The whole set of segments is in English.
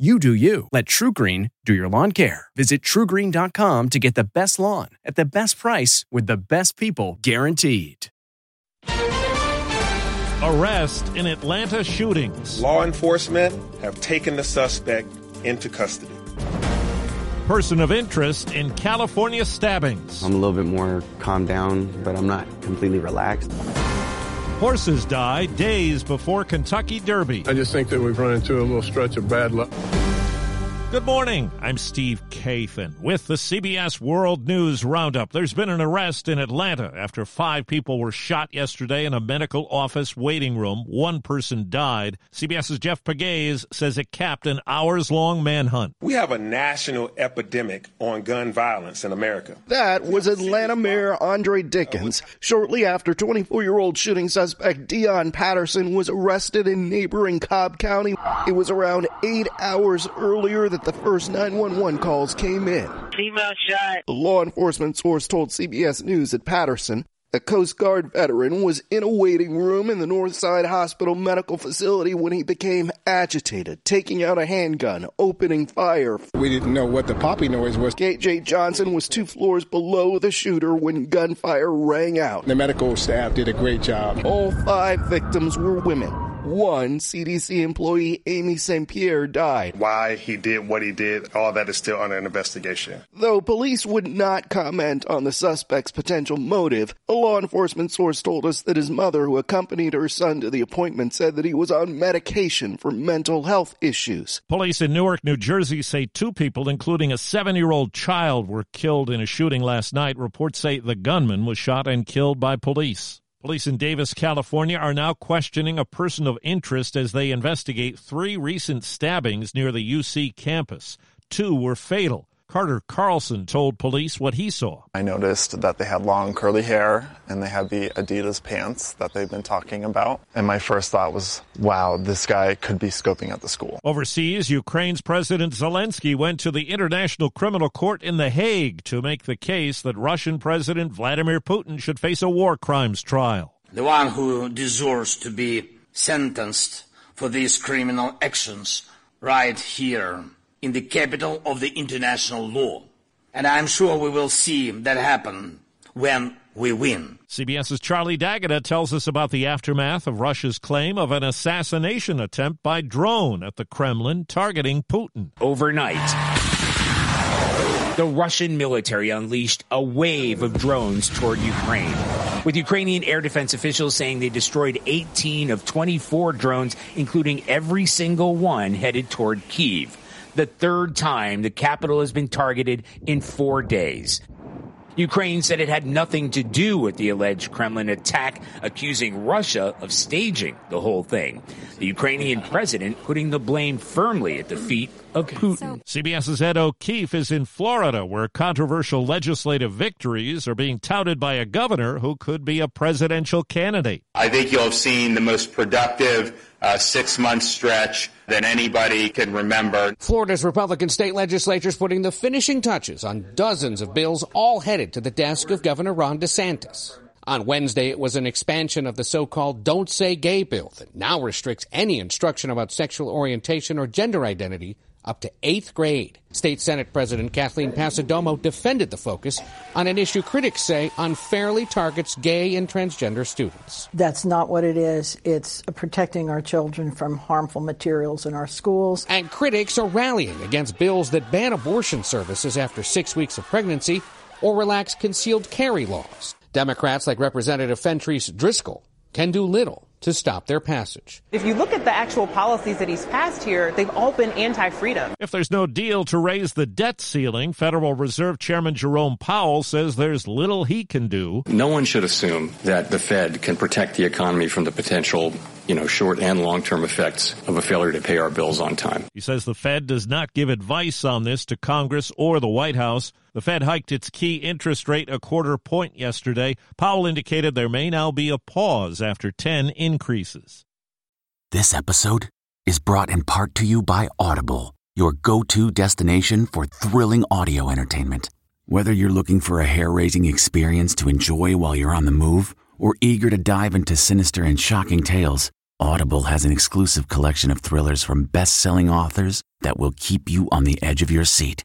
You do you. Let TruGreen do your lawn care. Visit trugreen.com to get the best lawn at the best price with the best people guaranteed. Arrest in Atlanta shootings. Law enforcement have taken the suspect into custody. Person of interest in California stabbings. I'm a little bit more calmed down, but I'm not completely relaxed. Horses die days before Kentucky Derby. I just think that we've run into a little stretch of bad luck. Good morning. I'm Steve Kathan with the CBS World News Roundup. There's been an arrest in Atlanta after five people were shot yesterday in a medical office waiting room. One person died. CBS's Jeff Pegues says it capped an hours long manhunt. We have a national epidemic on gun violence in America. That was Atlanta Mayor Andre Dickens. Shortly after 24 year old shooting suspect Deion Patterson was arrested in neighboring Cobb County, it was around eight hours earlier that the first 911 calls came in. Female shot. A law enforcement source told CBS News that Patterson, a Coast Guard veteran, was in a waiting room in the Northside Hospital medical facility when he became agitated, taking out a handgun, opening fire. We didn't know what the poppy noise was. KJ Johnson was two floors below the shooter when gunfire rang out. The medical staff did a great job. All five victims were women. One CDC employee, Amy St. Pierre, died. Why he did what he did, all that is still under investigation. Though police would not comment on the suspect's potential motive, a law enforcement source told us that his mother, who accompanied her son to the appointment, said that he was on medication for mental health issues. Police in Newark, New Jersey say two people, including a seven year old child, were killed in a shooting last night. Reports say the gunman was shot and killed by police. Police in Davis, California are now questioning a person of interest as they investigate three recent stabbings near the UC campus. Two were fatal. Carter Carlson told police what he saw. I noticed that they had long curly hair and they had the Adidas pants that they've been talking about. And my first thought was, wow, this guy could be scoping at the school. Overseas, Ukraine's President Zelensky went to the International Criminal Court in The Hague to make the case that Russian President Vladimir Putin should face a war crimes trial. The one who deserves to be sentenced for these criminal actions right here in the capital of the international law. And I'm sure we will see that happen when we win. CBS's Charlie D'Agata tells us about the aftermath of Russia's claim of an assassination attempt by drone at the Kremlin targeting Putin. Overnight, the Russian military unleashed a wave of drones toward Ukraine. With Ukrainian air defense officials saying they destroyed 18 of 24 drones, including every single one headed toward Kiev the third time the capital has been targeted in four days. Ukraine said it had nothing to do with the alleged Kremlin attack, accusing Russia of staging the whole thing. The Ukrainian president putting the blame firmly at the feet of Putin. CBS's Ed O'Keefe is in Florida, where controversial legislative victories are being touted by a governor who could be a presidential candidate. I think you'll have seen the most productive uh, six month stretch that anybody can remember. Florida's Republican state legislature is putting the finishing touches on dozens of bills, all headed to the desk of Governor Ron DeSantis. On Wednesday, it was an expansion of the so-called Don't Say Gay bill that now restricts any instruction about sexual orientation or gender identity up to eighth grade. State Senate President Kathleen Passidomo defended the focus on an issue critics say unfairly targets gay and transgender students. That's not what it is. It's protecting our children from harmful materials in our schools. And critics are rallying against bills that ban abortion services after six weeks of pregnancy or relax concealed carry laws. Democrats like Representative Fentrice Driskell can do little to stop their passage. If you look at the actual policies that he's passed here, they've all been anti freedom. If there's no deal to raise the debt ceiling, Federal Reserve Chairman Jerome Powell says there's little he can do. No one should assume that the Fed can protect the economy from the potential you know, short and long term effects of a failure to pay our bills on time. He says the Fed does not give advice on this to Congress or the White House. The Fed hiked its key interest rate a quarter point yesterday. Powell indicated there may now be a pause after 10 increases. This episode is brought in part to you by Audible, your go to destination for thrilling audio entertainment. Whether you're looking for a hair raising experience to enjoy while you're on the move or eager to dive into sinister and shocking tales, Audible has an exclusive collection of thrillers from best selling authors that will keep you on the edge of your seat.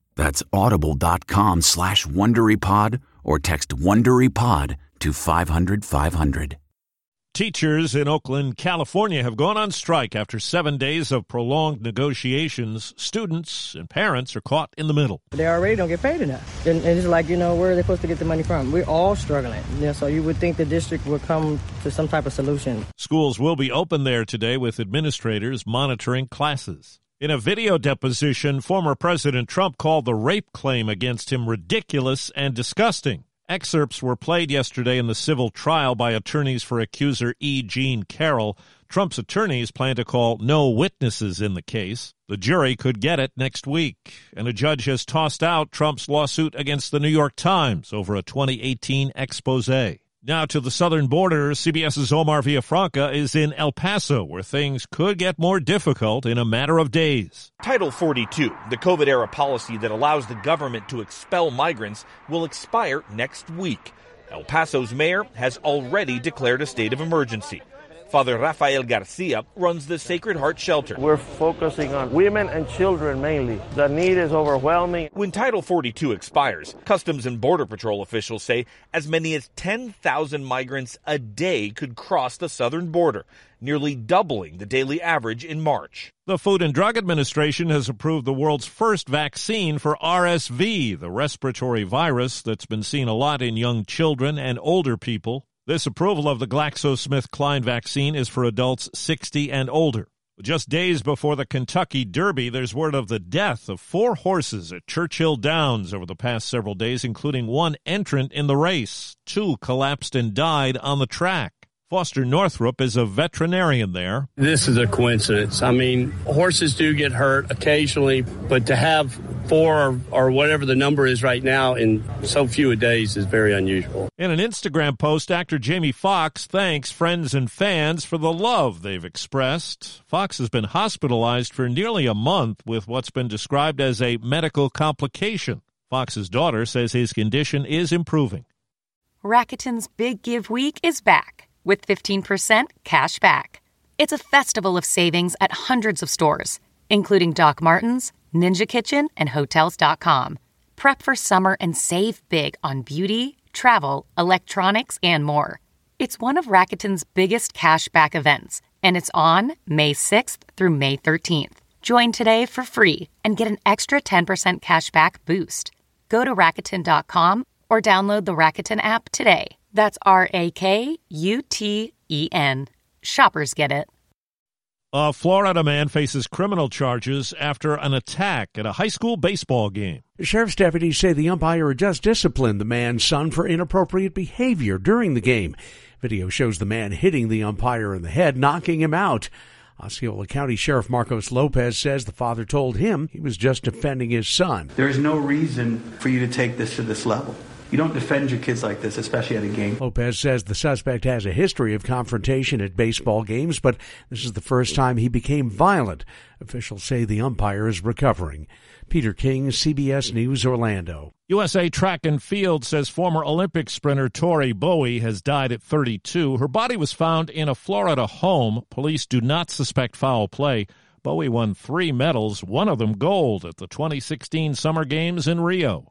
That's audible.com slash WonderyPod or text WonderyPod to 500, 500. Teachers in Oakland, California have gone on strike after seven days of prolonged negotiations. Students and parents are caught in the middle. They already don't get paid enough. And, and, it's like, you know, where are they supposed to get the money from? We're all struggling. You know, so you would think the district would come to some type of solution. Schools will be open there today with administrators monitoring classes. In a video deposition, former President Trump called the rape claim against him ridiculous and disgusting. Excerpts were played yesterday in the civil trial by attorneys for accuser E. Jean Carroll. Trump's attorneys plan to call no witnesses in the case. The jury could get it next week. And a judge has tossed out Trump's lawsuit against the New York Times over a 2018 expose. Now to the southern border, CBS's Omar Villafranca is in El Paso, where things could get more difficult in a matter of days. Title 42, the COVID era policy that allows the government to expel migrants, will expire next week. El Paso's mayor has already declared a state of emergency. Father Rafael Garcia runs the Sacred Heart Shelter. We're focusing on women and children mainly. The need is overwhelming. When Title 42 expires, Customs and Border Patrol officials say as many as 10,000 migrants a day could cross the southern border, nearly doubling the daily average in March. The Food and Drug Administration has approved the world's first vaccine for RSV, the respiratory virus that's been seen a lot in young children and older people. This approval of the GlaxoSmithKline vaccine is for adults 60 and older. Just days before the Kentucky Derby, there's word of the death of four horses at Churchill Downs over the past several days, including one entrant in the race. Two collapsed and died on the track. Foster Northrop is a veterinarian there. This is a coincidence. I mean, horses do get hurt occasionally, but to have four or, or, whatever the number is right now in so few days is very unusual. In an Instagram post, actor Jamie Foxx thanks friends and fans for the love they've expressed. Foxx has been hospitalized for nearly a month with what's been described as a medical complication. Foxx's daughter says his condition is improving. Rakuten's Big Give Week is back with 15% cash back. It's a festival of savings at hundreds of stores, including Doc Martens, Ninja Kitchen, and Hotels.com. Prep for summer and save big on beauty, travel, electronics, and more. It's one of Rakuten's biggest cash back events, and it's on May 6th through May 13th. Join today for free and get an extra 10% cash back boost. Go to Rakuten.com or download the Rakuten app today. That's R A K U T E N. Shoppers get it. A Florida man faces criminal charges after an attack at a high school baseball game. Sheriff's deputies say the umpire just disciplined the man's son for inappropriate behavior during the game. Video shows the man hitting the umpire in the head, knocking him out. Osceola County Sheriff Marcos Lopez says the father told him he was just defending his son. There is no reason for you to take this to this level. You don't defend your kids like this, especially at a game. Lopez says the suspect has a history of confrontation at baseball games, but this is the first time he became violent. Officials say the umpire is recovering. Peter King, CBS News, Orlando. USA Track and Field says former Olympic sprinter Tori Bowie has died at 32. Her body was found in a Florida home. Police do not suspect foul play. Bowie won three medals, one of them gold, at the 2016 Summer Games in Rio.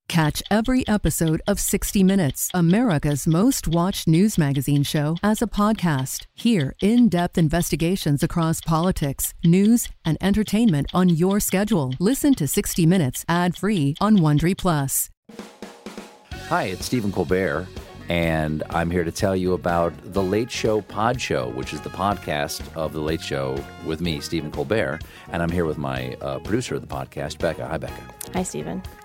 Catch every episode of 60 Minutes, America's most watched news magazine show, as a podcast. Hear in depth investigations across politics, news, and entertainment on your schedule. Listen to 60 Minutes ad free on Wondery Plus. Hi, it's Stephen Colbert, and I'm here to tell you about The Late Show Pod Show, which is the podcast of The Late Show with me, Stephen Colbert. And I'm here with my uh, producer of the podcast, Becca. Hi, Becca. Hi, Stephen.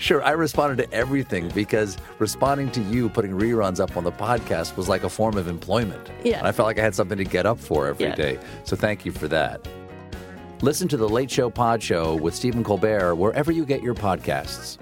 Sure, I responded to everything because responding to you putting reruns up on the podcast was like a form of employment. Yeah. And I felt like I had something to get up for every day. Yeah. So thank you for that. Listen to the Late Show Pod Show with Stephen Colbert wherever you get your podcasts.